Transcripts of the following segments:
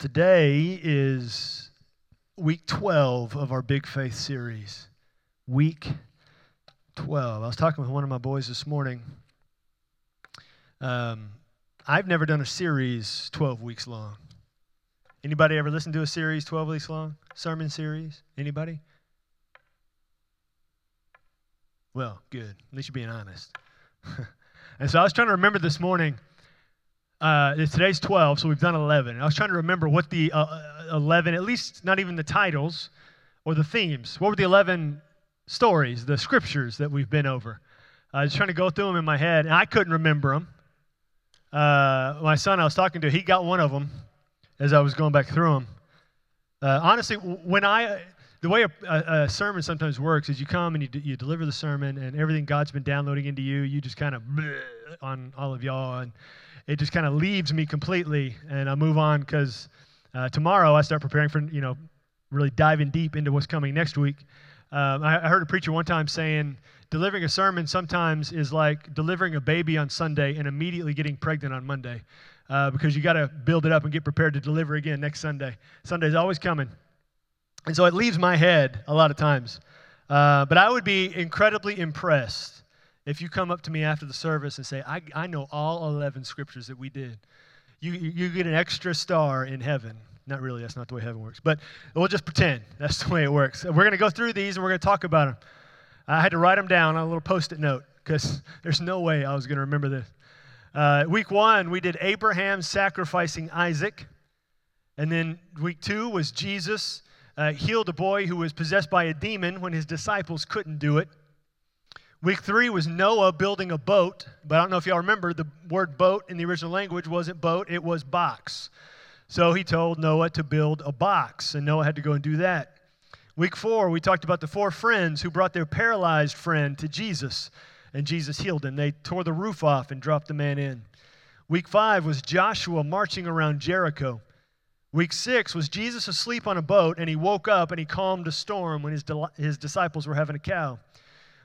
today is week 12 of our Big Faith series. Week 12. I was talking with one of my boys this morning. Um, I've never done a series 12 weeks long. Anybody ever listen to a series 12 weeks long? Sermon series? Anybody? Well, good. At least you're being honest. and so I was trying to remember this morning uh, today's 12, so we've done 11. I was trying to remember what the uh, uh 11, at least not even the titles or the themes. What were the 11 stories, the scriptures that we've been over? I was trying to go through them in my head, and I couldn't remember them. Uh, my son I was talking to, he got one of them as I was going back through them. Uh, honestly, when I, the way a, a, sermon sometimes works is you come and you, d- you deliver the sermon, and everything God's been downloading into you, you just kind of on all of y'all. And it just kind of leaves me completely, and I move on because uh, tomorrow I start preparing for, you know, really diving deep into what's coming next week. Um, I, I heard a preacher one time saying, delivering a sermon sometimes is like delivering a baby on Sunday and immediately getting pregnant on Monday. Uh, because you got to build it up and get prepared to deliver again next Sunday. Sunday's always coming. And so it leaves my head a lot of times. Uh, but I would be incredibly impressed if you come up to me after the service and say, I, I know all 11 scriptures that we did, you, you get an extra star in heaven. Not really, that's not the way heaven works, but we'll just pretend that's the way it works. We're going to go through these and we're going to talk about them. I had to write them down on a little post it note because there's no way I was going to remember this. Uh, week one, we did Abraham sacrificing Isaac. And then week two was Jesus uh, healed a boy who was possessed by a demon when his disciples couldn't do it. Week three was Noah building a boat, but I don't know if y'all remember the word boat in the original language wasn't boat, it was box. So he told Noah to build a box, and Noah had to go and do that. Week four, we talked about the four friends who brought their paralyzed friend to Jesus, and Jesus healed him. They tore the roof off and dropped the man in. Week five was Joshua marching around Jericho. Week six was Jesus asleep on a boat, and he woke up and he calmed a storm when his, his disciples were having a cow.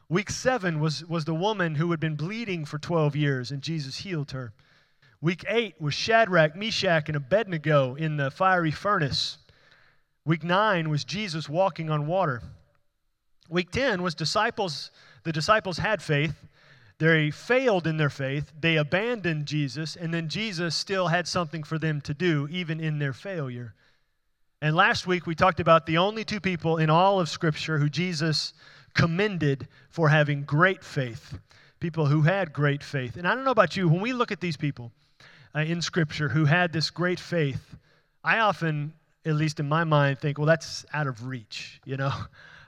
Week seven was, was the woman who had been bleeding for 12 years, and Jesus healed her. Week eight was Shadrach, Meshach, and Abednego in the fiery furnace. Week nine was Jesus walking on water. Week 10 was disciples, the disciples had faith. They failed in their faith. They abandoned Jesus, and then Jesus still had something for them to do, even in their failure. And last week we talked about the only two people in all of Scripture who Jesus commended for having great faith. People who had great faith. And I don't know about you, when we look at these people uh, in Scripture who had this great faith, I often, at least in my mind, think, well, that's out of reach, you know?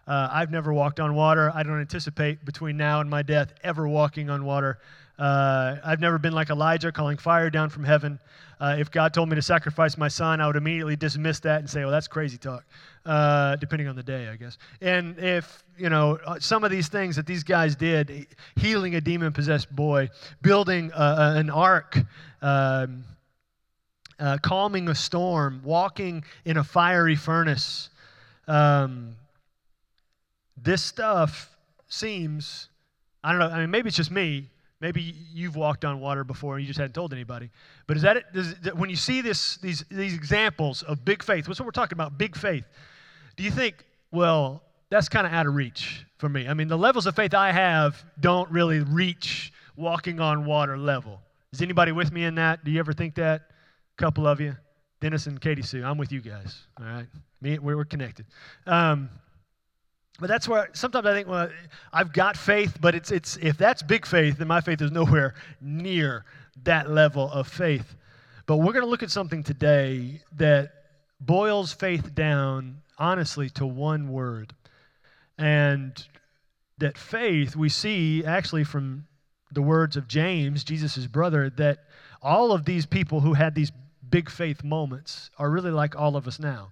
Uh, I've never walked on water. I don't anticipate between now and my death ever walking on water. Uh, I've never been like Elijah calling fire down from heaven. Uh, if God told me to sacrifice my son, I would immediately dismiss that and say, well, that's crazy talk, uh, depending on the day, I guess. And if, you know, uh, some of these things that these guys did, healing a demon possessed boy, building an ark, um, uh, calming a storm, walking in a fiery furnace, um, this stuff seems, I don't know, I mean, maybe it's just me, Maybe you've walked on water before and you just hadn't told anybody. But is that it? Does, when you see this, these, these examples of big faith, what's what we're talking about? Big faith. Do you think, well, that's kind of out of reach for me? I mean, the levels of faith I have don't really reach walking on water level. Is anybody with me in that? Do you ever think that? A couple of you. Dennis and Katie Sue. I'm with you guys. All right. Me, we're connected. Um, but that's where sometimes I think, well, I've got faith, but it's, it's, if that's big faith, then my faith is nowhere near that level of faith. But we're going to look at something today that boils faith down, honestly, to one word. And that faith, we see actually from the words of James, Jesus' brother, that all of these people who had these big faith moments are really like all of us now.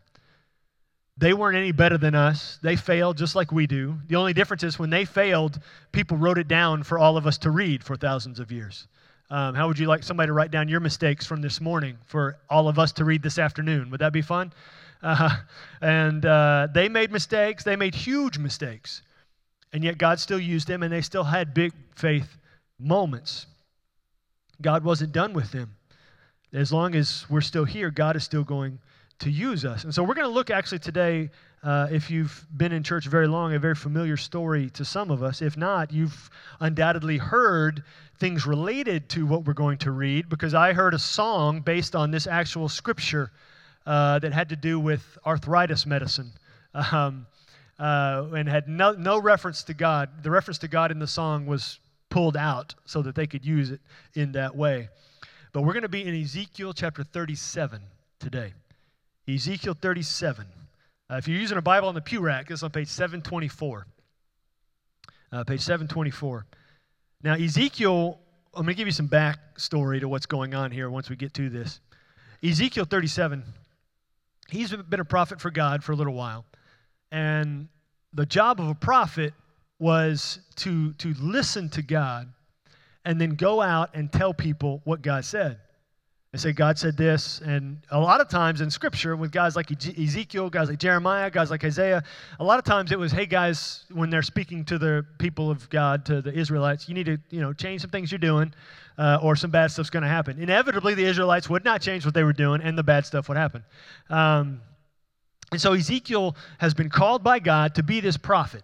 They weren't any better than us. They failed just like we do. The only difference is when they failed, people wrote it down for all of us to read for thousands of years. Um, how would you like somebody to write down your mistakes from this morning for all of us to read this afternoon? Would that be fun? Uh, and uh, they made mistakes. They made huge mistakes. And yet God still used them, and they still had big faith moments. God wasn't done with them. As long as we're still here, God is still going to use us. And so we're going to look actually today, uh, if you've been in church very long, a very familiar story to some of us. If not, you've undoubtedly heard things related to what we're going to read because I heard a song based on this actual scripture uh, that had to do with arthritis medicine. Um, uh, and had no, no reference to God. The reference to God in the song was pulled out so that they could use it in that way. But we're going to be in Ezekiel chapter 37 today. Ezekiel 37. Uh, if you're using a Bible on the pew rack, it's on page 724. Uh, page 724. Now, Ezekiel, I'm going to give you some backstory to what's going on here once we get to this. Ezekiel 37, he's been a prophet for God for a little while. And the job of a prophet was to, to listen to God and then go out and tell people what God said. And say, God said this. And a lot of times in Scripture, with guys like Ezekiel, guys like Jeremiah, guys like Isaiah, a lot of times it was, hey, guys, when they're speaking to the people of God, to the Israelites, you need to, you know, change some things you're doing, uh, or some bad stuff's going to happen. Inevitably, the Israelites would not change what they were doing, and the bad stuff would happen. Um, and so Ezekiel has been called by God to be this prophet,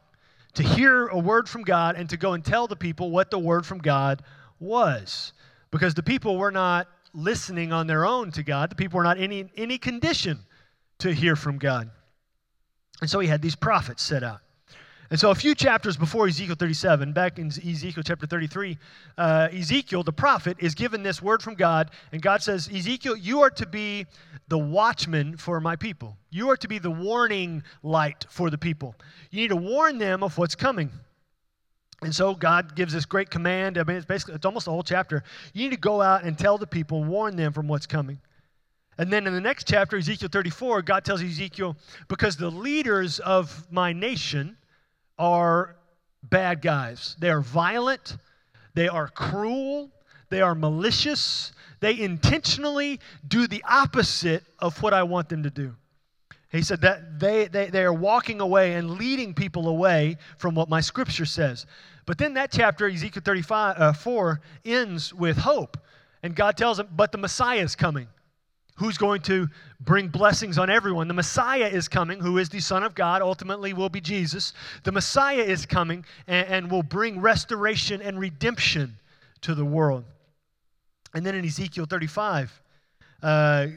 to hear a word from God and to go and tell the people what the word from God was. Because the people were not listening on their own to God, the people were not in any, any condition to hear from God. And so he had these prophets set out. And so, a few chapters before Ezekiel 37, back in Ezekiel chapter 33, uh, Ezekiel, the prophet, is given this word from God. And God says, Ezekiel, you are to be the watchman for my people. You are to be the warning light for the people. You need to warn them of what's coming. And so God gives this great command. I mean, it's basically, it's almost a whole chapter. You need to go out and tell the people, warn them from what's coming. And then in the next chapter, Ezekiel 34, God tells Ezekiel, because the leaders of my nation, are bad guys. They are violent, they are cruel, they are malicious, they intentionally do the opposite of what I want them to do. He said that they, they, they are walking away and leading people away from what my scripture says. But then that chapter, Ezekiel 35, uh, 4, ends with hope. And God tells him, But the Messiah is coming who's going to bring blessings on everyone. The Messiah is coming, who is the Son of God, ultimately will be Jesus. The Messiah is coming and, and will bring restoration and redemption to the world. And then in Ezekiel 35, uh,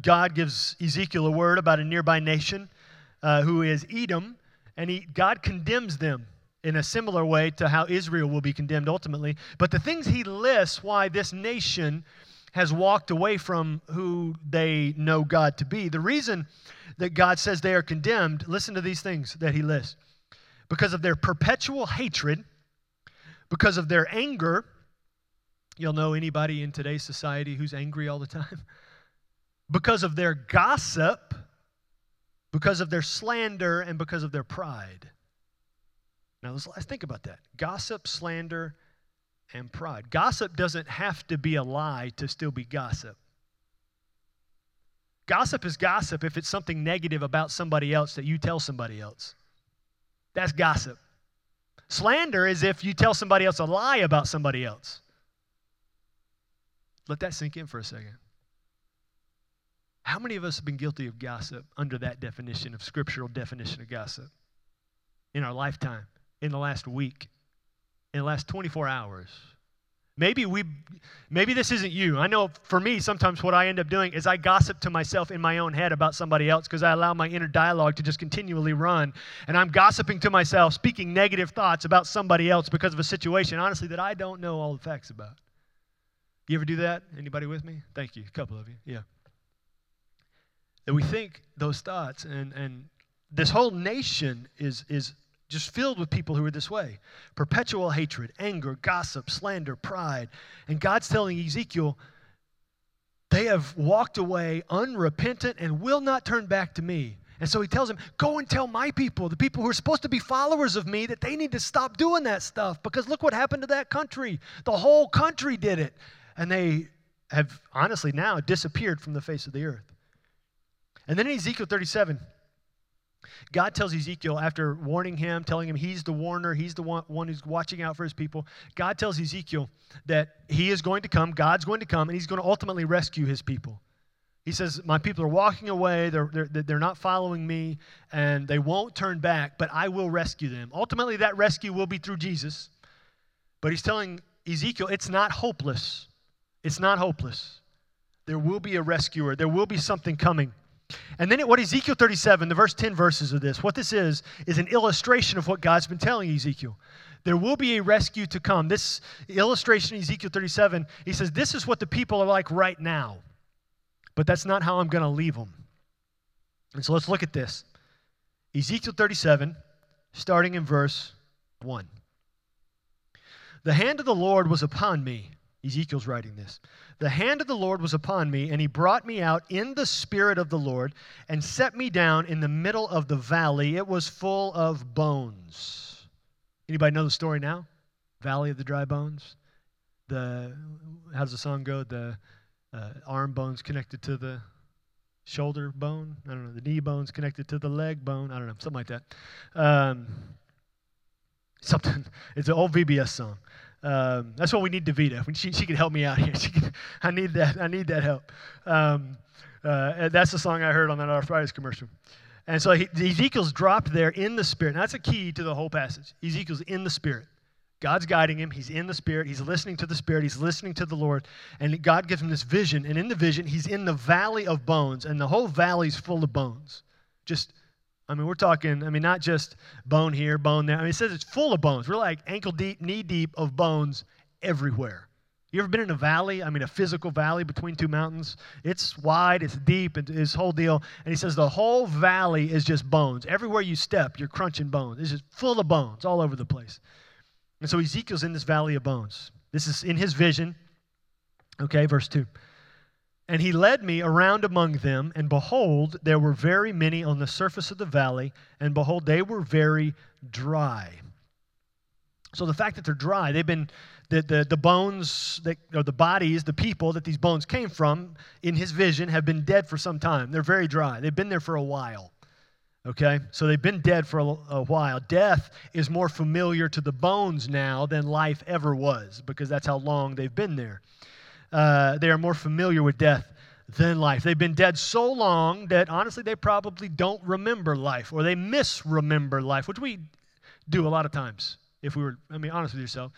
God gives Ezekiel a word about a nearby nation uh, who is Edom, and he, God condemns them in a similar way to how Israel will be condemned ultimately. But the things he lists why this nation has walked away from who they know God to be. The reason that God says they are condemned, listen to these things that he lists because of their perpetual hatred, because of their anger. You'll know anybody in today's society who's angry all the time. Because of their gossip, because of their slander, and because of their pride. Now, let's, let's think about that. Gossip, slander, and pride. Gossip doesn't have to be a lie to still be gossip. Gossip is gossip if it's something negative about somebody else that you tell somebody else. That's gossip. Slander is if you tell somebody else a lie about somebody else. Let that sink in for a second. How many of us have been guilty of gossip under that definition of scriptural definition of gossip in our lifetime, in the last week? in the last 24 hours. Maybe we maybe this isn't you. I know for me sometimes what I end up doing is I gossip to myself in my own head about somebody else because I allow my inner dialogue to just continually run and I'm gossiping to myself, speaking negative thoughts about somebody else because of a situation honestly that I don't know all the facts about. You ever do that? Anybody with me? Thank you. A couple of you. Yeah. That we think those thoughts and and this whole nation is is just filled with people who are this way perpetual hatred, anger, gossip, slander, pride. And God's telling Ezekiel, they have walked away unrepentant and will not turn back to me. And so he tells him, Go and tell my people, the people who are supposed to be followers of me, that they need to stop doing that stuff because look what happened to that country. The whole country did it. And they have honestly now disappeared from the face of the earth. And then in Ezekiel 37, God tells Ezekiel, after warning him, telling him he's the warner, he's the one, one who's watching out for his people, God tells Ezekiel that he is going to come, God's going to come, and he's going to ultimately rescue his people. He says, My people are walking away, they're, they're, they're not following me, and they won't turn back, but I will rescue them. Ultimately, that rescue will be through Jesus. But he's telling Ezekiel, it's not hopeless. It's not hopeless. There will be a rescuer, there will be something coming. And then what Ezekiel 37, the verse 10 verses of this, what this is, is an illustration of what God's been telling Ezekiel. There will be a rescue to come. This illustration, Ezekiel 37, he says, This is what the people are like right now, but that's not how I'm going to leave them. And so let's look at this. Ezekiel 37, starting in verse 1. The hand of the Lord was upon me. Ezekiel's writing this. The hand of the Lord was upon me, and he brought me out in the spirit of the Lord and set me down in the middle of the valley. It was full of bones. Anybody know the story now? Valley of the dry bones. The how does the song go? The uh, arm bones connected to the shoulder bone. I don't know. The knee bones connected to the leg bone. I don't know. Something like that. Um, something. It's an old VBS song. Um, that's what we need Davita. She, she can help me out here. Can, I need that. I need that help. Um, uh, that's the song I heard on that arthritis commercial. And so he, Ezekiel's dropped there in the spirit. Now, that's a key to the whole passage. Ezekiel's in the spirit. God's guiding him. He's in the spirit. He's listening to the spirit. He's listening to the Lord. And God gives him this vision. And in the vision, he's in the valley of bones. And the whole valley's full of bones. Just I mean, we're talking, I mean, not just bone here, bone there. I mean, it says it's full of bones. We're like ankle deep, knee deep of bones everywhere. You ever been in a valley? I mean, a physical valley between two mountains? It's wide, it's deep, it's this whole deal. And he says the whole valley is just bones. Everywhere you step, you're crunching bones. It's just full of bones all over the place. And so Ezekiel's in this valley of bones. This is in his vision. Okay, verse 2. And he led me around among them, and behold, there were very many on the surface of the valley, and behold, they were very dry. So the fact that they're dry, they've been the, the, the bones that or the bodies, the people that these bones came from in his vision have been dead for some time. They're very dry. They've been there for a while. Okay? So they've been dead for a, a while. Death is more familiar to the bones now than life ever was because that's how long they've been there uh, they are more familiar with death than life. They've been dead so long that honestly they probably don't remember life or they misremember life, which we do a lot of times. If we were, I mean, honest with yourself,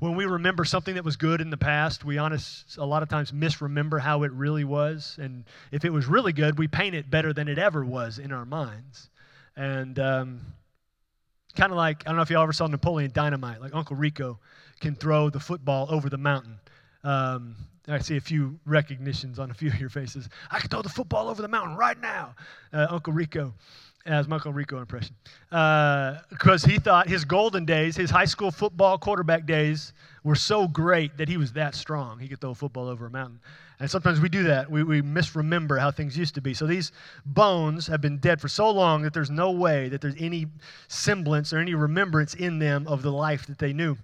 when we remember something that was good in the past, we honest a lot of times misremember how it really was. And if it was really good, we paint it better than it ever was in our minds. And um, kind of like I don't know if y'all ever saw Napoleon Dynamite, like Uncle Rico can throw the football over the mountain. Um, I see a few recognitions on a few of your faces. I could throw the football over the mountain right now. Uh, Uncle Rico, as my Uncle Rico impression. Because uh, he thought his golden days, his high school football quarterback days, were so great that he was that strong. He could throw a football over a mountain. And sometimes we do that. We, we misremember how things used to be. So these bones have been dead for so long that there's no way that there's any semblance or any remembrance in them of the life that they knew.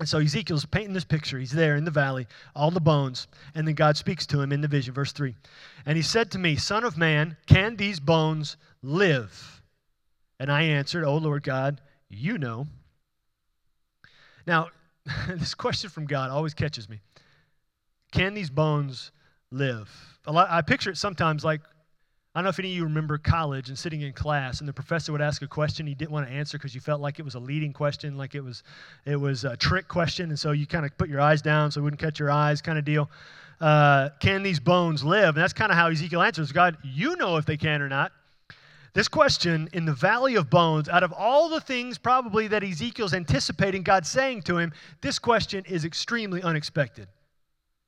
And so Ezekiel's painting this picture. He's there in the valley, all the bones. And then God speaks to him in the vision, verse 3. And he said to me, Son of man, can these bones live? And I answered, O Lord God, you know. Now, this question from God always catches me. Can these bones live? Lot, I picture it sometimes like I don't know if any of you remember college and sitting in class, and the professor would ask a question you didn't want to answer because you felt like it was a leading question, like it was, it was a trick question, and so you kind of put your eyes down so it wouldn't catch your eyes, kind of deal. Uh, can these bones live? And that's kind of how Ezekiel answers God, you know if they can or not. This question in the valley of bones, out of all the things probably that Ezekiel's anticipating God saying to him, this question is extremely unexpected.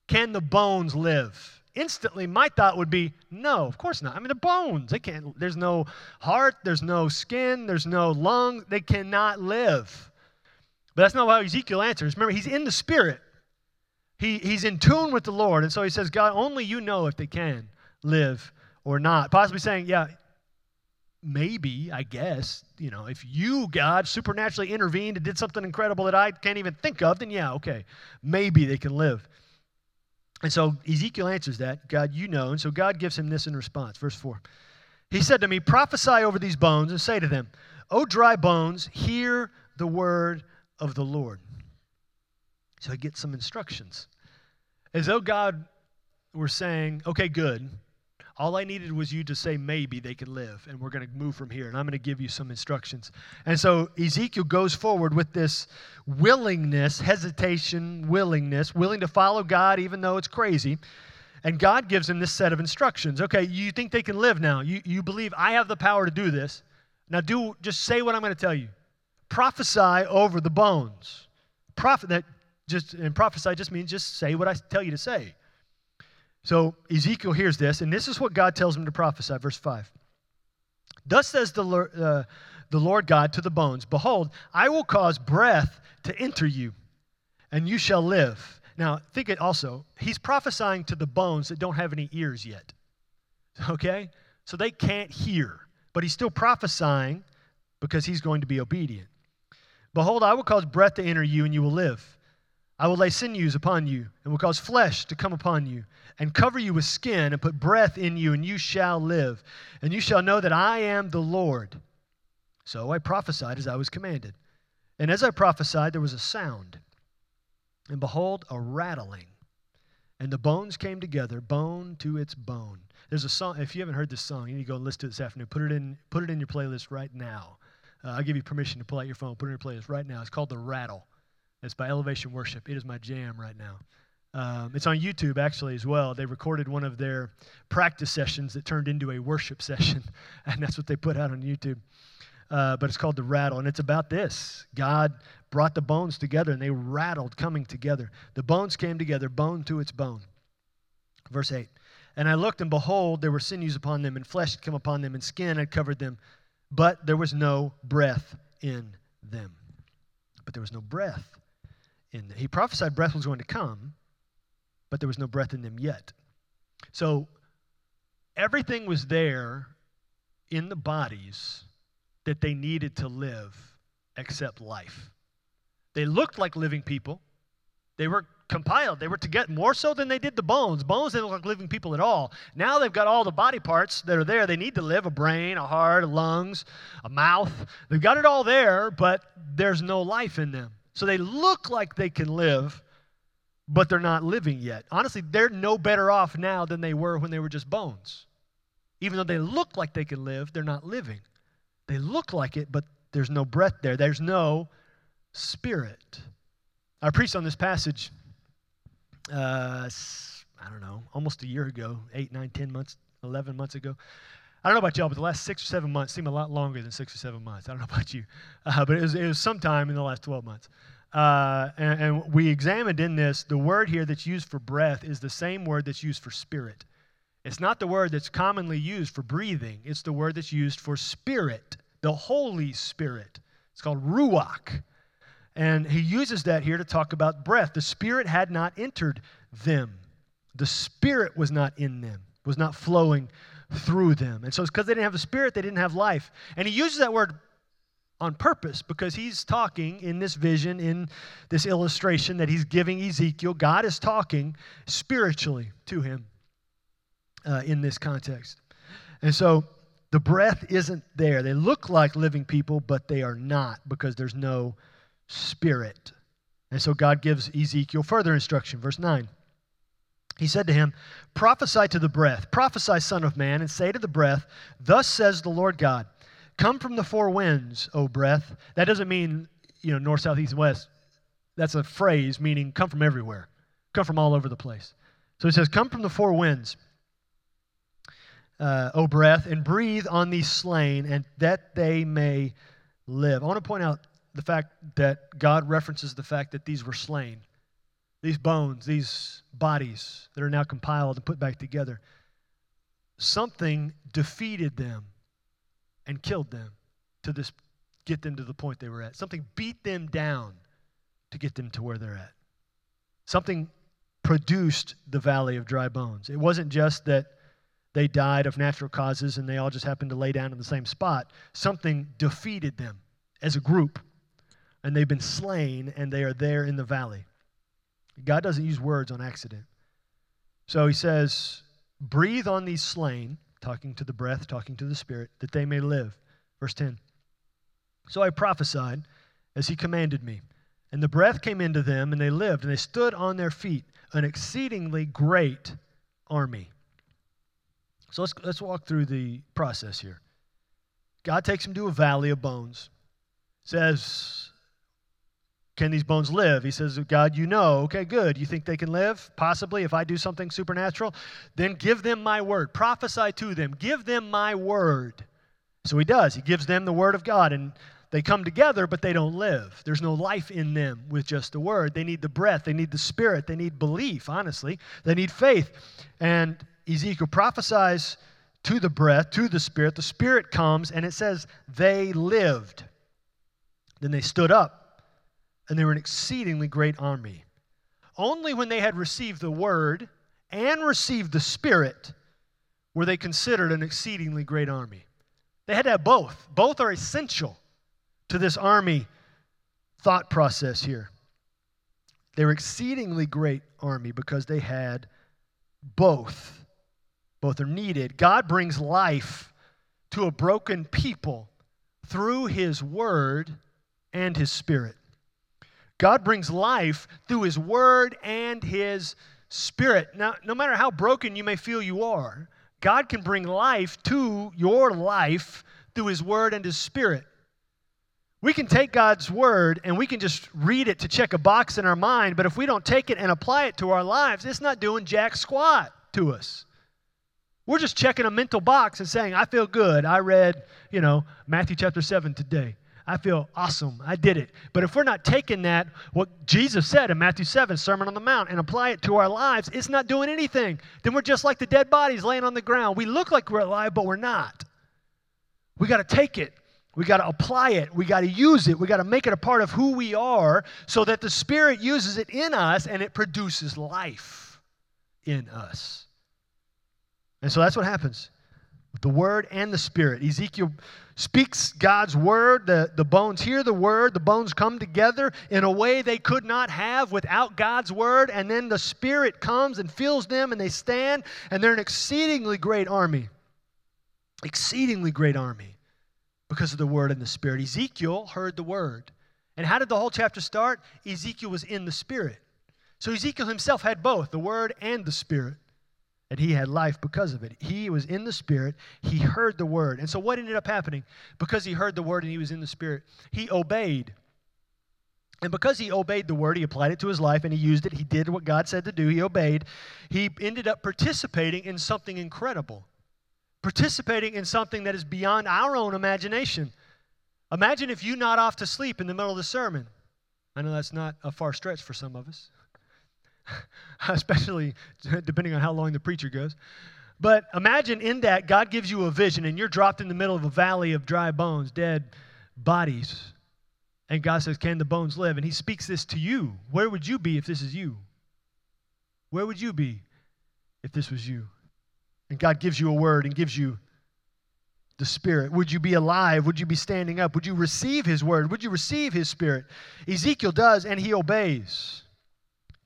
Can the bones live? Instantly my thought would be no of course not. I mean the bones they can't there's no heart there's no skin there's no lung they cannot live. But that's not how ezekiel answers. Remember he's in the spirit. He, he's in tune with the lord. And so he says god only you know if they can live or not. Possibly saying yeah maybe i guess you know if you god supernaturally intervened and did something incredible that i can't even think of then yeah okay maybe they can live and so Ezekiel answers that, God, you know. And so God gives him this in response. Verse 4. He said to me, Prophesy over these bones and say to them, O dry bones, hear the word of the Lord. So he gets some instructions. As though God were saying, okay, good. All I needed was you to say maybe they could live, and we're going to move from here, and I'm going to give you some instructions. And so Ezekiel goes forward with this willingness, hesitation, willingness, willing to follow God even though it's crazy. And God gives him this set of instructions. Okay, you think they can live now. You, you believe I have the power to do this. Now do just say what I'm going to tell you. Prophesy over the bones. Prophet that just and prophesy just means just say what I tell you to say. So Ezekiel hears this, and this is what God tells him to prophesy, verse 5. Thus says the uh, the Lord God to the bones Behold, I will cause breath to enter you, and you shall live. Now, think it also, he's prophesying to the bones that don't have any ears yet. Okay? So they can't hear, but he's still prophesying because he's going to be obedient. Behold, I will cause breath to enter you, and you will live. I will lay sinews upon you, and will cause flesh to come upon you, and cover you with skin, and put breath in you, and you shall live. And you shall know that I am the Lord. So I prophesied as I was commanded. And as I prophesied, there was a sound, and behold, a rattling. And the bones came together, bone to its bone. There's a song, if you haven't heard this song, you need to go and listen to it this afternoon. Put it in, put it in your playlist right now. Uh, I'll give you permission to pull out your phone, put it in your playlist right now. It's called The Rattle. It's by Elevation Worship. It is my jam right now. Um, it's on YouTube actually as well. They recorded one of their practice sessions that turned into a worship session, and that's what they put out on YouTube. Uh, but it's called The Rattle, and it's about this God brought the bones together, and they rattled coming together. The bones came together, bone to its bone. Verse 8 And I looked, and behold, there were sinews upon them, and flesh had come upon them, and skin had covered them, but there was no breath in them. But there was no breath in them. He prophesied breath was going to come, but there was no breath in them yet. So everything was there in the bodies that they needed to live except life. They looked like living people. They were compiled. They were together more so than they did the bones. Bones didn't look like living people at all. Now they've got all the body parts that are there. They need to live a brain, a heart, a lungs, a mouth. They've got it all there, but there's no life in them. So they look like they can live, but they're not living yet. Honestly, they're no better off now than they were when they were just bones. Even though they look like they can live, they're not living. They look like it, but there's no breath there. There's no spirit. I preached on this passage, uh, I don't know, almost a year ago, eight, nine, ten months, 11 months ago. I don't know about y'all, but the last six or seven months seem a lot longer than six or seven months. I don't know about you, uh, but it was, it was sometime in the last 12 months. Uh, and, and, we examined in this the word here that's used for breath is the same word that's used for spirit. It's not the word that's commonly used for breathing, it's the word that's used for spirit, the Holy Spirit. It's called ruach. And he uses that here to talk about breath. The spirit had not entered them, the spirit was not in them, was not flowing through them. And so it's because they didn't have the Spirit, they didn't have life. And he uses that word on purpose because he's talking in this vision, in this illustration that he's giving Ezekiel. God is talking spiritually to him uh, in this context. And so the breath isn't there. They look like living people, but they are not because there's no spirit. And so God gives Ezekiel further instruction. Verse 9. He said to him, Prophesy to the breath, prophesy, Son of Man, and say to the breath, Thus says the Lord God, Come from the four winds, O breath. That doesn't mean, you know, north, south, east, and west. That's a phrase meaning come from everywhere, come from all over the place. So he says, Come from the four winds, uh, O breath, and breathe on these slain, and that they may live. I want to point out the fact that God references the fact that these were slain these bones, these bodies that are now compiled and put back together, something defeated them and killed them to this, get them to the point they were at. Something beat them down to get them to where they're at. Something produced the valley of dry bones. It wasn't just that they died of natural causes and they all just happened to lay down in the same spot. Something defeated them as a group, and they've been slain and they are there in the valley. God doesn't use words on accident. So he says, Breathe on these slain, talking to the breath, talking to the spirit, that they may live. Verse 10. So I prophesied as he commanded me. And the breath came into them, and they lived, and they stood on their feet, an exceedingly great army. So let's, let's walk through the process here. God takes him to a valley of bones. Says, Can these bones live? He says, God, you know. Okay, good. You think they can live? Possibly, if I do something supernatural? Then give them my word. Prophesy to them. Give them my word. So he does. He gives them the word of God. And they come together, but they don't live. There's no life in them with just the word. They need the breath, they need the spirit, they need belief, honestly. They need faith. And Ezekiel prophesies to the breath, to the spirit. The spirit comes, and it says, they lived. Then they stood up, and they were an exceedingly great army. Only when they had received the word and received the spirit were they considered an exceedingly great army. They had to have both. Both are essential to this army thought process here. They were exceedingly great army because they had both. Both are needed. God brings life to a broken people through his word and his spirit. God brings life through his word and his spirit. Now, no matter how broken you may feel you are, God can bring life to your life through his word and his spirit. We can take God's word and we can just read it to check a box in our mind, but if we don't take it and apply it to our lives, it's not doing jack squat to us. We're just checking a mental box and saying, I feel good. I read, you know, Matthew chapter 7 today. I feel awesome. I did it. But if we're not taking that, what Jesus said in Matthew 7, Sermon on the Mount, and apply it to our lives, it's not doing anything. Then we're just like the dead bodies laying on the ground. We look like we're alive, but we're not. We got to take it we got to apply it. We got to use it. We got to make it a part of who we are so that the Spirit uses it in us and it produces life in us. And so that's what happens the Word and the Spirit. Ezekiel speaks God's Word. The, the bones hear the Word. The bones come together in a way they could not have without God's Word. And then the Spirit comes and fills them and they stand and they're an exceedingly great army. Exceedingly great army because of the word and the spirit. Ezekiel heard the word. And how did the whole chapter start? Ezekiel was in the spirit. So Ezekiel himself had both the word and the spirit. And he had life because of it. He was in the spirit. He heard the word. And so what ended up happening? Because he heard the word and he was in the spirit, he obeyed. And because he obeyed the word, he applied it to his life and he used it. He did what God said to do. He obeyed. He ended up participating in something incredible participating in something that is beyond our own imagination. Imagine if you nod off to sleep in the middle of the sermon. I know that's not a far stretch for some of us, especially depending on how long the preacher goes. But imagine in that, God gives you a vision and you're dropped in the middle of a valley of dry bones, dead bodies. And God says, Can the bones live? And He speaks this to you. Where would you be if this is you? Where would you be if this was you? and God gives you a word and gives you the Spirit? Would you be alive? Would you be standing up? Would you receive His word? Would you receive His Spirit? Ezekiel does, and he obeys.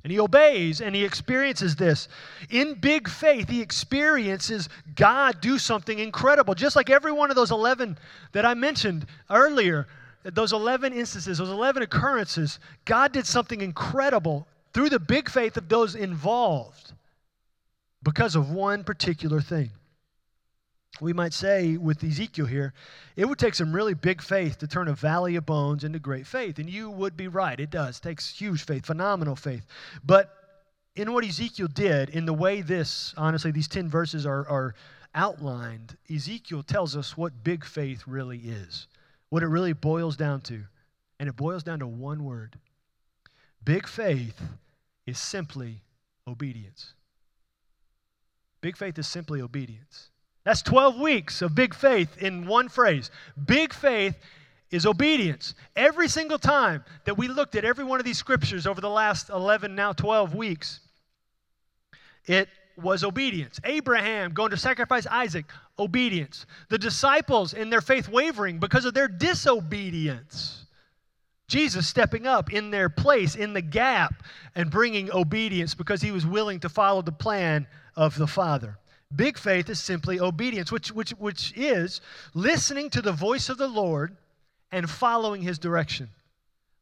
And he obeys and he experiences this. In big faith, he experiences God do something incredible. Just like every one of those 11 that I mentioned earlier, those 11 instances, those 11 occurrences, God did something incredible through the big faith of those involved because of one particular thing. We might say with Ezekiel here, it would take some really big faith to turn a valley of bones into great faith. And you would be right. It does. It takes huge faith, phenomenal faith. But in what Ezekiel did, in the way this, honestly, these 10 verses are, are outlined, Ezekiel tells us what big faith really is, what it really boils down to. And it boils down to one word big faith is simply obedience. Big faith is simply obedience. That's 12 weeks of big faith in one phrase. Big faith is obedience. Every single time that we looked at every one of these scriptures over the last 11, now 12 weeks, it was obedience. Abraham going to sacrifice Isaac, obedience. The disciples in their faith wavering because of their disobedience. Jesus stepping up in their place, in the gap, and bringing obedience because he was willing to follow the plan of the Father. Big faith is simply obedience, which, which, which is listening to the voice of the Lord and following his direction.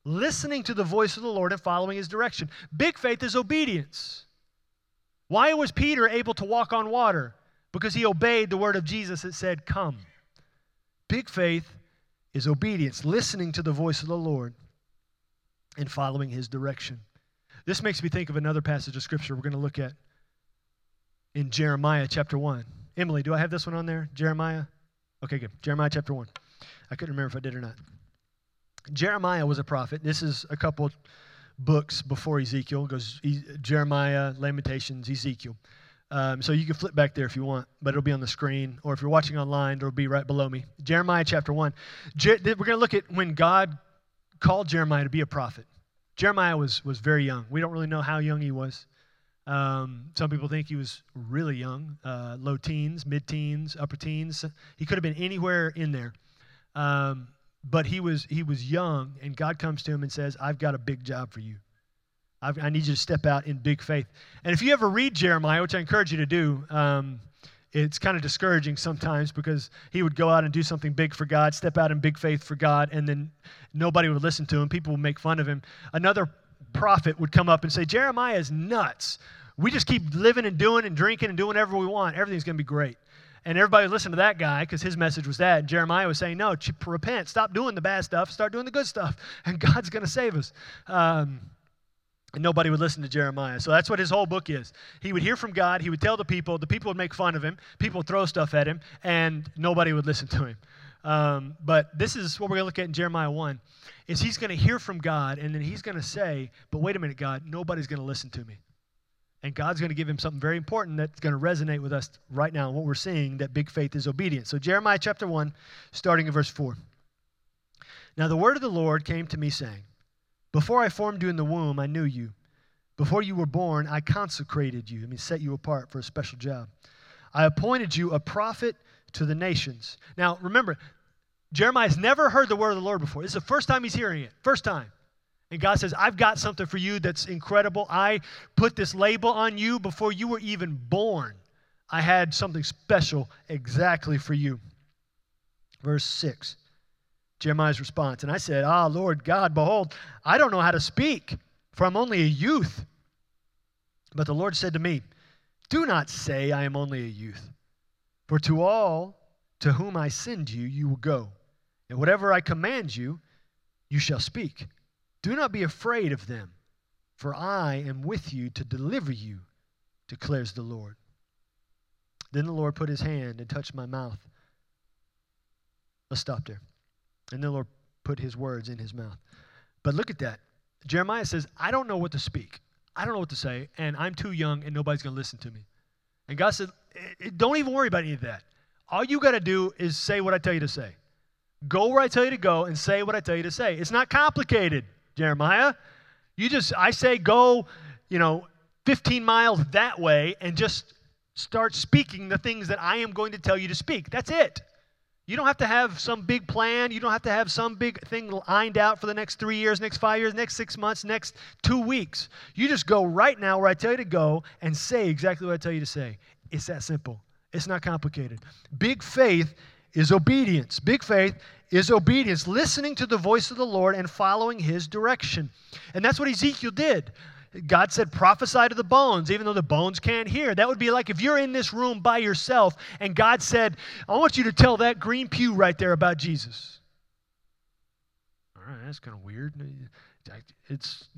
Listening to the voice of the Lord and following his direction. Big faith is obedience. Why was Peter able to walk on water? Because he obeyed the word of Jesus that said, Come. Big faith is obedience, listening to the voice of the Lord and following his direction. This makes me think of another passage of scripture we're going to look at in Jeremiah chapter 1. Emily, do I have this one on there? Jeremiah? Okay, good. Jeremiah chapter 1. I couldn't remember if I did or not. Jeremiah was a prophet. This is a couple books before Ezekiel. It goes Jeremiah, Lamentations, Ezekiel. Um, so you can flip back there if you want, but it'll be on the screen. Or if you're watching online, it'll be right below me. Jeremiah chapter 1. Je- we're going to look at when God called Jeremiah to be a prophet. Jeremiah was, was very young. We don't really know how young he was. Um, some people think he was really young, uh, low teens, mid teens, upper teens. He could have been anywhere in there. Um, but he was, he was young, and God comes to him and says, I've got a big job for you. I've, i need you to step out in big faith. And if you ever read Jeremiah, which I encourage you to do, um, it's kind of discouraging sometimes because he would go out and do something big for God, step out in big faith for God, and then nobody would listen to him. People would make fun of him. Another prophet would come up and say, Jeremiah is nuts. We just keep living and doing and drinking and doing whatever we want. Everything's going to be great. And everybody would listen to that guy because his message was that. And Jeremiah was saying, No, repent. Stop doing the bad stuff. Start doing the good stuff. And God's going to save us. Um, and nobody would listen to Jeremiah. So that's what his whole book is. He would hear from God. He would tell the people. The people would make fun of him. People would throw stuff at him. And nobody would listen to him. Um, but this is what we're going to look at in Jeremiah 1 is he's going to hear from God and then he's going to say, but wait a minute, God, nobody's going to listen to me. And God's going to give him something very important that's going to resonate with us right now. What we're seeing, that big faith is obedience. So, Jeremiah chapter 1, starting in verse 4. Now, the word of the Lord came to me, saying, Before I formed you in the womb, I knew you. Before you were born, I consecrated you. I mean, set you apart for a special job. I appointed you a prophet to the nations. Now, remember, Jeremiah's never heard the word of the Lord before. This is the first time he's hearing it. First time. And God says, I've got something for you that's incredible. I put this label on you before you were even born. I had something special exactly for you. Verse 6, Jeremiah's response. And I said, Ah, Lord God, behold, I don't know how to speak, for I'm only a youth. But the Lord said to me, Do not say I am only a youth, for to all to whom I send you, you will go. And whatever I command you, you shall speak. Do not be afraid of them, for I am with you to deliver you, declares the Lord. Then the Lord put his hand and touched my mouth. Let's stop there. And the Lord put his words in his mouth. But look at that. Jeremiah says, I don't know what to speak. I don't know what to say, and I'm too young, and nobody's going to listen to me. And God said, Don't even worry about any of that. All you got to do is say what I tell you to say. Go where I tell you to go and say what I tell you to say. It's not complicated. Jeremiah. You just, I say, go, you know, 15 miles that way and just start speaking the things that I am going to tell you to speak. That's it. You don't have to have some big plan. You don't have to have some big thing lined out for the next three years, next five years, next six months, next two weeks. You just go right now where I tell you to go and say exactly what I tell you to say. It's that simple. It's not complicated. Big faith is obedience. Big faith is obedience, listening to the voice of the Lord and following his direction. And that's what Ezekiel did. God said, prophesy to the bones, even though the bones can't hear. That would be like if you're in this room by yourself and God said, I want you to tell that green pew right there about Jesus. All right, that's kind of weird. It's,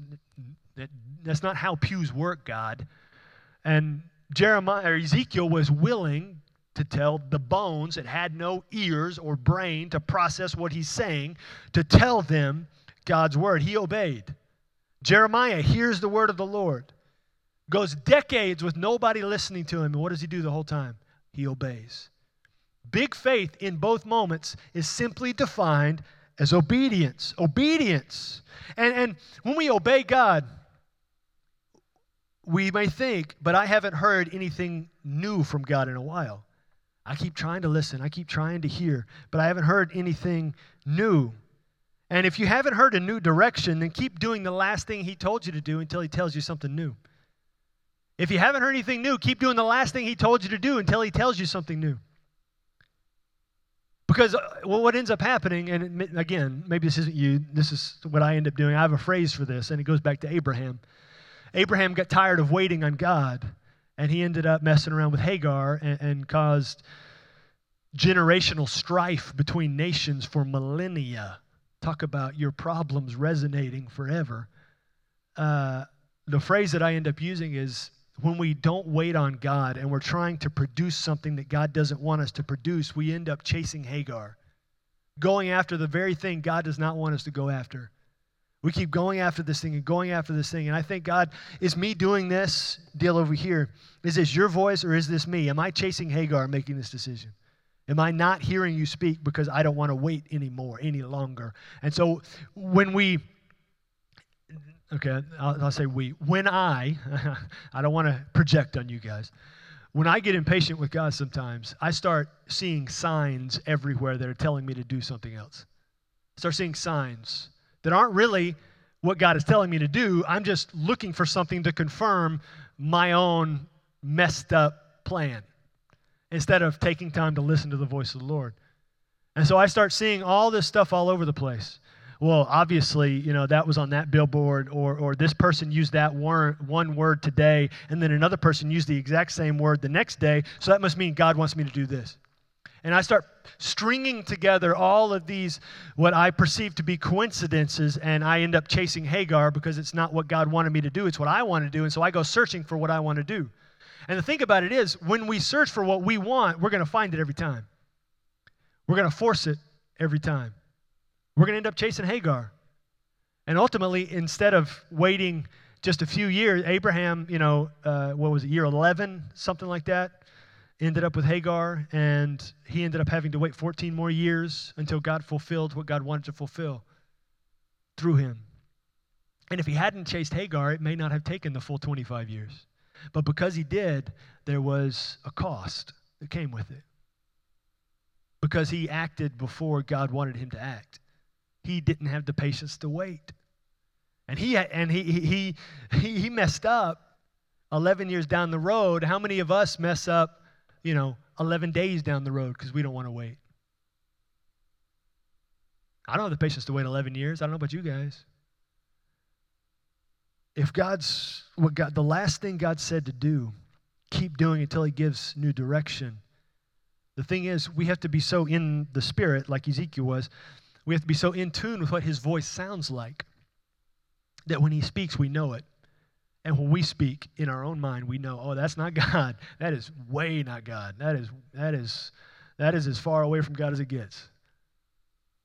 that, that's not how pews work, God. And Jeremiah or Ezekiel was willing to tell the bones that had no ears or brain to process what he's saying, to tell them God's word. He obeyed. Jeremiah hears the word of the Lord, goes decades with nobody listening to him. And what does he do the whole time? He obeys. Big faith in both moments is simply defined as obedience. Obedience. And, and when we obey God, we may think, but I haven't heard anything new from God in a while. I keep trying to listen, I keep trying to hear, but I haven't heard anything new. And if you haven't heard a new direction, then keep doing the last thing he told you to do until he tells you something new. If you haven't heard anything new, keep doing the last thing he told you to do until he tells you something new. Because uh, well, what ends up happening, and again, maybe this isn't you, this is what I end up doing. I have a phrase for this, and it goes back to Abraham. Abraham got tired of waiting on God And he ended up messing around with Hagar and, and caused generational strife between nations for millennia. Talk about your problems resonating forever. Uh, the phrase that I end up using is when we don't wait on God and we're trying to produce something that God doesn't want us to produce, we end up chasing Hagar, going after the very thing God does not want us to go after. We keep going after this thing and going after this thing. And I think, God, is me doing this deal over here? Is this your voice or is this me? Am I chasing Hagar making this decision? Am I not hearing you speak because I don't want to wait anymore, any longer? And so when we, okay, I'll, I'll say we, when I, I don't want to project on you guys. When I get impatient with God sometimes, I start seeing signs everywhere that are telling me to do something else. I start seeing signs that aren't really what God is telling me to do. I'm just looking for something to confirm my own messed up plan instead of taking time to listen to the voice of the Lord. And so I start seeing all this stuff all over the place. Well, obviously, you know, that was on that billboard, or, or this person used that word, one word today, and then another person used the exact same word the next day, so that must mean God wants me to do this. And I start stringing together all of these, what I perceive to be coincidences, and I end up chasing Hagar because it's not what God wanted me to do, it's what I want to do, and so I go searching for what I want to do. And the thing about it is, when we search for what we want, we're going to find it every time. We're going to force it every time. We're going to end up chasing Hagar. And ultimately, instead of waiting just a few years, Abraham, you know, uh, what was it, year 11, something like that, ended up with Hagar, and he ended up having to wait 14 more years until God fulfilled what God wanted to fulfill through him. And if he hadn't chased Hagar, it may not have taken the full 25 years. But because he did, there was a cost that came with it. Because he acted before God wanted him to act. He didn't have the patience to wait. And he and he he he, he messed up 11 years down the road. How many of us mess up, you know, 11 days down the road because we don't want to wait? I don't have the patience to wait 11 years. I don't know about you guys if God's what God the last thing God said to do, keep doing until he gives new direction. The thing is, we have to be so in the spirit, like Ezekiel was, we have to be so in tune with what his voice sounds like that when he speaks, we know it. And when we speak in our own mind, we know, oh, that's not God. That is way not God. That is that is that is as far away from God as it gets.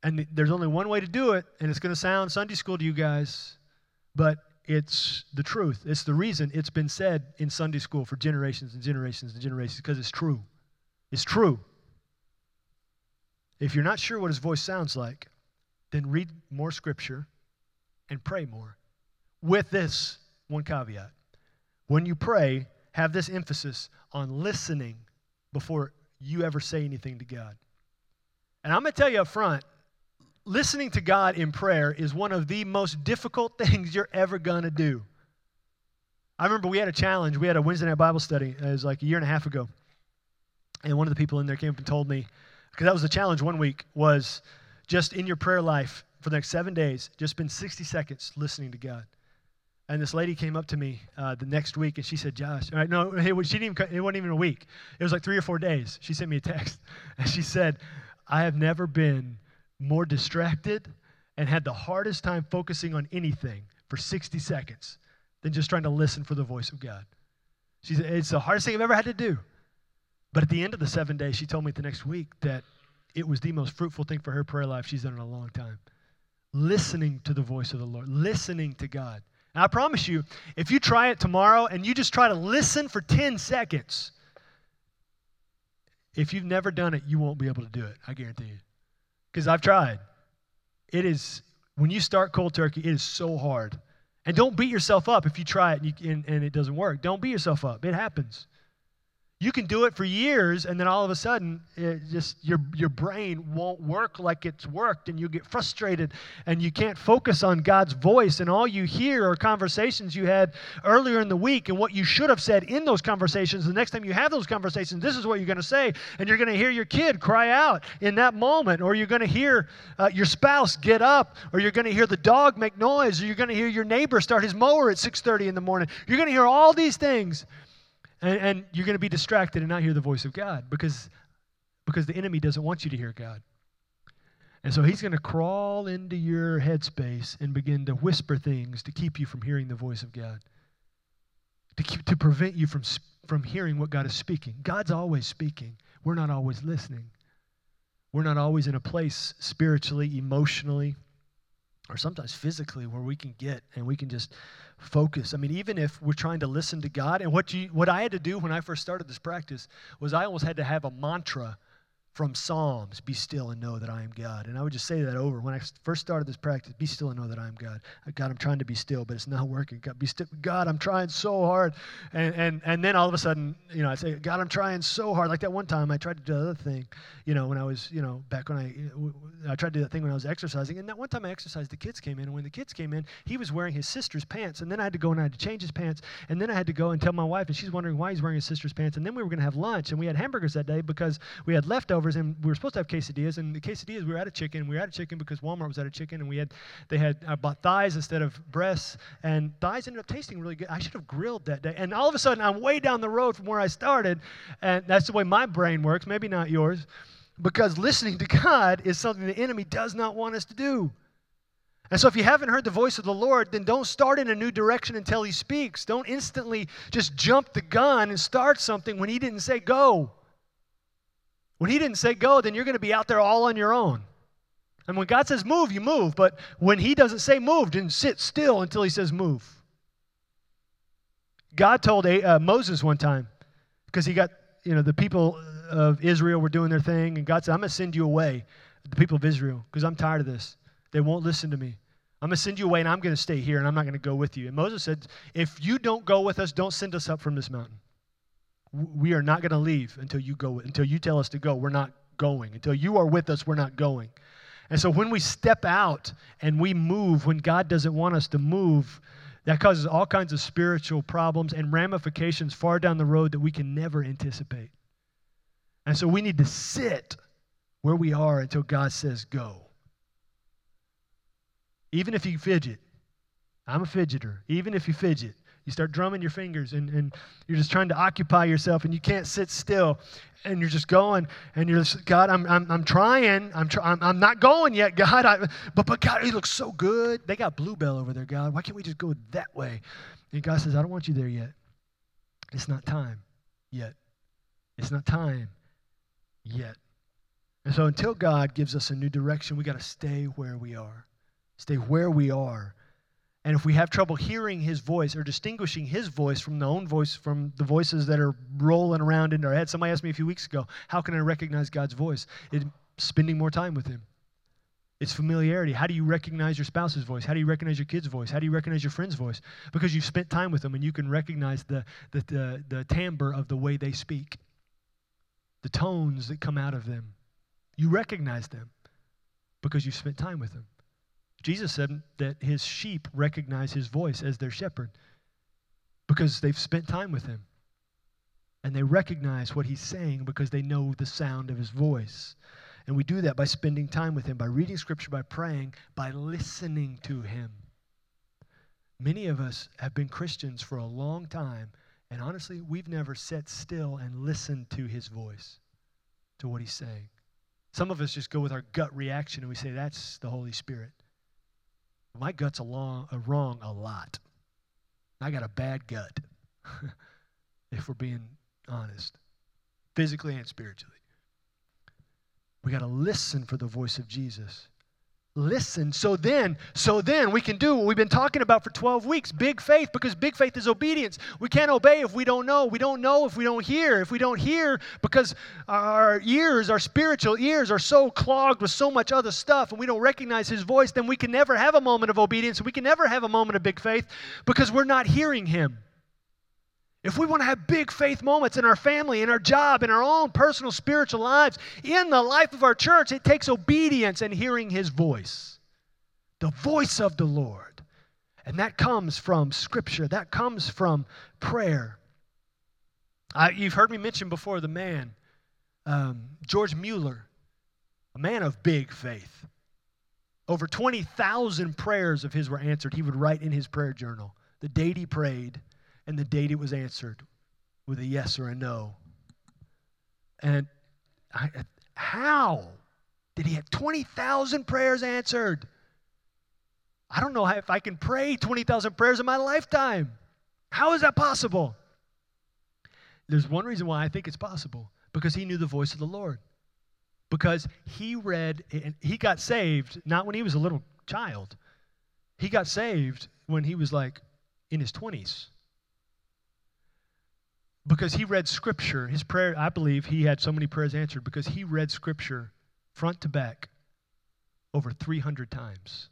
And there's only one way to do it, and it's going to sound Sunday school to you guys, but it's the truth. It's the reason it's been said in Sunday school for generations and generations and generations because it's true. It's true. If you're not sure what his voice sounds like, then read more scripture and pray more. With this one caveat when you pray, have this emphasis on listening before you ever say anything to God. And I'm going to tell you up front listening to God in prayer is one of the most difficult things you're ever going to do. I remember we had a challenge. We had a Wednesday night Bible study. It was like a year and a half ago. And one of the people in there came up and told me, because that was the challenge one week, was just in your prayer life for the next seven days, just spend 60 seconds listening to God. And this lady came up to me uh, the next week and she said, Josh, right, no, she didn't even, it wasn't even a week. It was like three or four days. She sent me a text and she said, I have never been more distracted, and had the hardest time focusing on anything for 60 seconds than just trying to listen for the voice of God. She said, It's the hardest thing I've ever had to do. But at the end of the seven days, she told me the next week that it was the most fruitful thing for her prayer life she's done in a long time. Listening to the voice of the Lord, listening to God. And I promise you, if you try it tomorrow and you just try to listen for 10 seconds, if you've never done it, you won't be able to do it. I guarantee you because I've tried. It is, when you start cold turkey, it is so hard. And don't beat yourself up if you try it and, you, and, and it doesn't work. Don't beat yourself up. It happens. You can do it for years, and then all of a sudden, it just your your brain won't work like it's worked, and you get frustrated, and you can't focus on God's voice, and all you hear are conversations you had earlier in the week, and what you should have said in those conversations. The next time you have those conversations, this is what you're going to say, and you're going to hear your kid cry out in that moment, or you're going to hear uh, your spouse get up, or you're going to hear the dog make noise, or you're going to hear your neighbor start his mower at 6:30 in the morning. You're going to hear all these things And, and you're going to be distracted and not hear the voice of God because, because the enemy doesn't want you to hear God. And so he's going to crawl into your headspace and begin to whisper things to keep you from hearing the voice of God, to, keep, to prevent you from, from hearing what God is speaking. God's always speaking, we're not always listening. We're not always in a place spiritually, emotionally, or sometimes physically where we can get and we can just focus. I mean, even if we're trying to listen to God, and what you what I had to do when I first started this practice was I almost had to have a mantra from Psalms, be still and know that I am God. And I would just say that over. When I first started this practice, be still and know that I am God. Uh, God, I'm trying to be still, but it's not working. God, be still. God, I'm trying so hard. And, and, and then all of a sudden, you know, I say, God, I'm trying so hard. Like that one time I tried to do the other thing, you know, when I was, you know, back when I, I tried to do that thing when I was exercising. And that one time I exercised, the kids came in. And when the kids came in, he was wearing his sister's pants. And then I had to go and I had to change his pants. And then I had to go and tell my wife, and she's wondering why he's wearing his sister's pants. And then we were going to have lunch. And we had hamburgers that day because we had leftovers and we were supposed to have quesadillas, and the quesadillas we were out of chicken. We were out of chicken because Walmart was out of chicken, and we had they had I bought thighs instead of breasts, and thighs ended up tasting really good. I should have grilled that day, and all of a sudden I'm way down the road from where I started, and that's the way my brain works. Maybe not yours, because listening to God is something the enemy does not want us to do. And so, if you haven't heard the voice of the Lord, then don't start in a new direction until He speaks. Don't instantly just jump the gun and start something when He didn't say go. When he didn't say go, then you're going to be out there all on your own. And when God says move, you move. But when he doesn't say move, then sit still until he says move. God told uh, Moses one time, because he got, you know, the people of Israel were doing their thing, and God said, I'm going to send you away, the people of Israel, because I'm tired of this. They won't listen to me. I'm going to send you away, and I'm going to stay here, and I'm not going to go with you. And Moses said, If you don't go with us, don't send us up from this mountain we are not going to leave until you go until you tell us to go. We're not going. Until you are with us we're not going. And so when we step out and we move when god doesn't want us to move that causes all kinds of spiritual problems and ramifications far down the road that we can never anticipate. And so we need to sit where we are until god says go. Even if you fidget i'm a fidgeter. Even if you fidget you start drumming your fingers and, and you're just trying to occupy yourself and you can't sit still and you're just going and you're just, God, I'm, I'm, I'm trying. I'm, try, I'm, I'm not going yet, God. I, but, but God, he looks so good. They got Bluebell over there, God. Why can't we just go that way? And God says, I don't want you there yet. It's not time yet. It's not time yet. And so until God gives us a new direction, we got to stay where we are. Stay where we are and if we have trouble hearing his voice or distinguishing his voice from the own voice, from the voices that are rolling around in our head, somebody asked me a few weeks ago, how can I recognize God's voice? It's spending more time with him. It's familiarity. How do you recognize your spouse's voice? How do you recognize your kid's voice? How do you recognize your friend's voice? Because you've spent time with them and you can recognize the, the, the, the timbre of the way they speak, the tones that come out of them. You recognize them because you've spent time with them. Jesus said that his sheep recognize his voice as their shepherd because they've spent time with him. And they recognize what he's saying because they know the sound of his voice. And we do that by spending time with him, by reading scripture, by praying, by listening to him. Many of us have been Christians for a long time, and honestly, we've never sat still and listened to his voice, to what he's saying. Some of us just go with our gut reaction and we say, that's the Holy Spirit. My gut's a long, a wrong a lot. I got a bad gut, if we're being honest, physically and spiritually. We got to listen for the voice of Jesus listen. So then so then we can do what we've been talking about for 12 weeks big faith because big faith is obedience. We can't obey if we don't know. We don't know if we don't hear. If we don't hear because our ears our spiritual ears are so clogged with so much other stuff and we don't recognize his voice then we can never have a moment of obedience. We can never have a moment of big faith because we're not hearing him if we want to have big faith moments in our family, in our job, in our own personal spiritual lives, in the life of our church, it takes obedience and hearing His voice. The voice of the Lord. And that comes from Scripture, that comes from prayer. you've heard me mention before the man, um, George Mueller, a man of big faith. Over 20,000 prayers of his were answered. He would write in his prayer journal the date he prayed and the date it was answered. with a yes or a no. And I, how did he have 20,000 prayers answered? I don't know if I can pray 20,000 prayers in my lifetime. How is that possible? There's one reason why I think it's possible because he knew the voice of the Lord. Because he read, and he got saved not when he was a little child, he got saved when he was like in his 20s. Because he read scripture, his prayer, I believe he had so many prayers answered because he read scripture front to back over 300 times.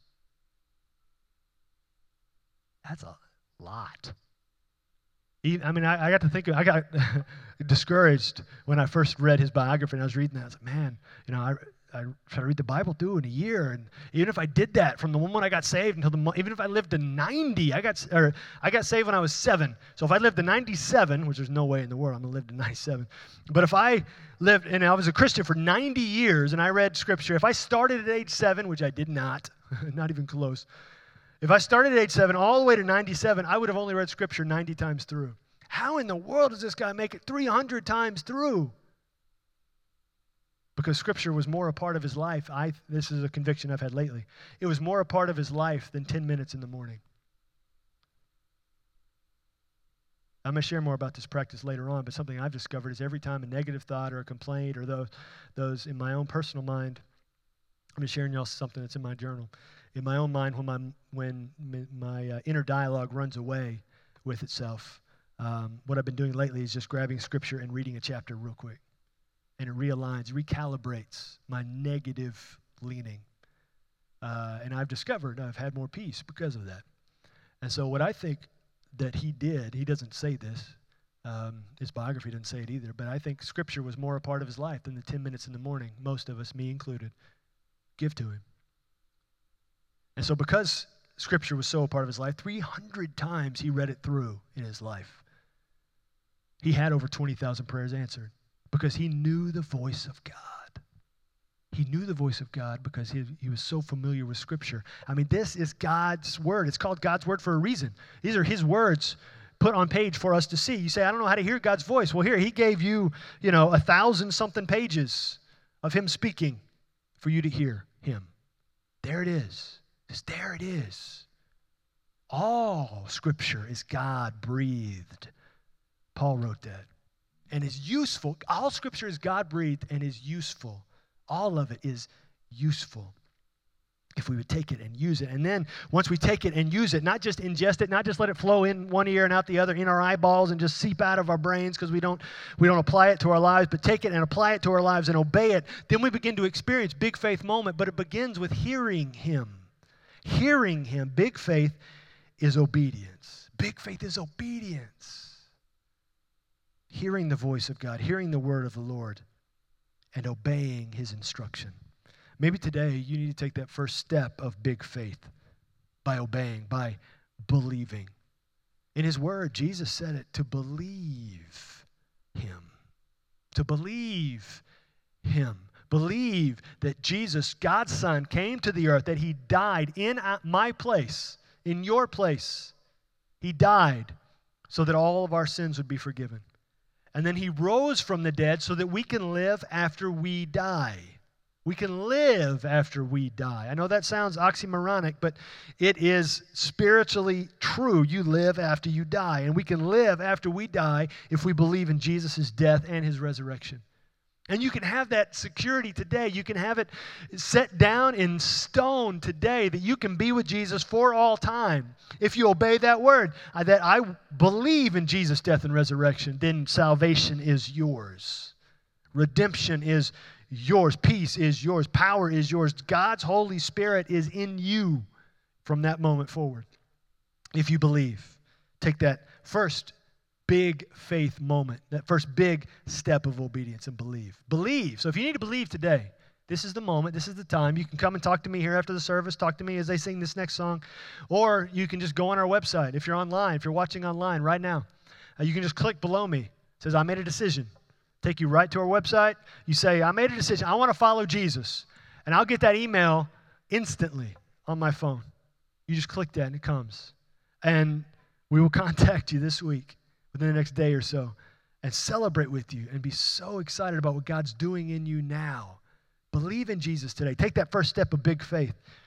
That's a lot. I mean, I, I got to think, of, I got discouraged when I first read his biography and I was reading that. I was like, man, you know, I, I try to read the Bible through in a year, and even if I did that from the moment I got saved until the even if I lived to 90, I got or I got saved when I was seven. So if I lived to 97, which there's no way in the world I'm gonna live to 97, but if I lived and I was a Christian for 90 years and I read Scripture, if I started at age seven, which I did not, not even close, if I started at age seven all the way to 97, I would have only read Scripture 90 times through. How in the world does this guy make it 300 times through? Because Scripture was more a part of his life. I, this is a conviction I've had lately. It was more a part of his life than 10 minutes in the morning. I'm going to share more about this practice later on, but something I've discovered is every time a negative thought or a complaint or those, those in my own personal mind, I'm just sharing y'all something that's in my journal in my own mind when my, when my uh, inner dialogue runs away with itself. Um, what I've been doing lately is just grabbing scripture and reading a chapter real quick. And it realigns, recalibrates my negative leaning. Uh, and I've discovered I've had more peace because of that. And so, what I think that he did, he doesn't say this, um, his biography doesn't say it either, but I think scripture was more a part of his life than the 10 minutes in the morning, most of us, me included, give to him. And so, because Scripture was so a part of his life, 300 times he read it through in his life. He had over 20,000 prayers answered because he knew the voice of God. He knew the voice of God because he, he was so familiar with Scripture. I mean, this is God's Word. It's called God's Word for a reason. These are His words put on page for us to see. You say, I don't know how to hear God's voice. Well, here, He gave you, you know, a thousand something pages of Him speaking for you to hear Him. There it is. Because there it is. All scripture is God breathed. Paul wrote that. And is useful. All scripture is God breathed and is useful. All of it is useful if we would take it and use it. And then once we take it and use it, not just ingest it, not just let it flow in one ear and out the other in our eyeballs and just seep out of our brains because we don't we don't apply it to our lives, but take it and apply it to our lives and obey it, then we begin to experience big faith moment, but it begins with hearing him hearing him. Big faith is obedience. Big faith is obedience. Hearing the voice of God, hearing the word of the Lord, and obeying his instruction. Maybe today you need to take that first step of big faith by obeying, by believing. In his word, Jesus said it to believe him. To believe him believe that Jesus, God's Son, came to the earth, that He died in my place, in your place. He died so that all of our sins would be forgiven. And then He rose from the dead so that we can live after we die. We can live after we die. I know that sounds oxymoronic, but it is spiritually true. You live after you die. And we can live after we die if we believe in Jesus' death and his resurrection. And you can have that security today. You can have it set down in stone today that you can be with Jesus for all time. If you obey that word, that I believe in Jesus' death and resurrection, then salvation is yours. Redemption is yours. Peace is yours. Power is yours. God's Holy Spirit is in you from that moment forward. If you believe, take that first big faith moment, that first big step of obedience and believe. Believe. So if you need to believe today, this is the moment, this is the time. You can come and talk to me here after the service, talk to me as they sing this next song, or you can just go on our website. If you're online, if you're watching online right now, uh, you can just click below me. It says, I made a decision. Take you right to our website. You say, I made a decision. I want to follow Jesus. And I'll get that email instantly on my phone. You just click that and it comes. And we will contact you this week within the next day or so and celebrate with you and be so excited about what God's doing in you now. Believe in Jesus today. Take that first step of big faith.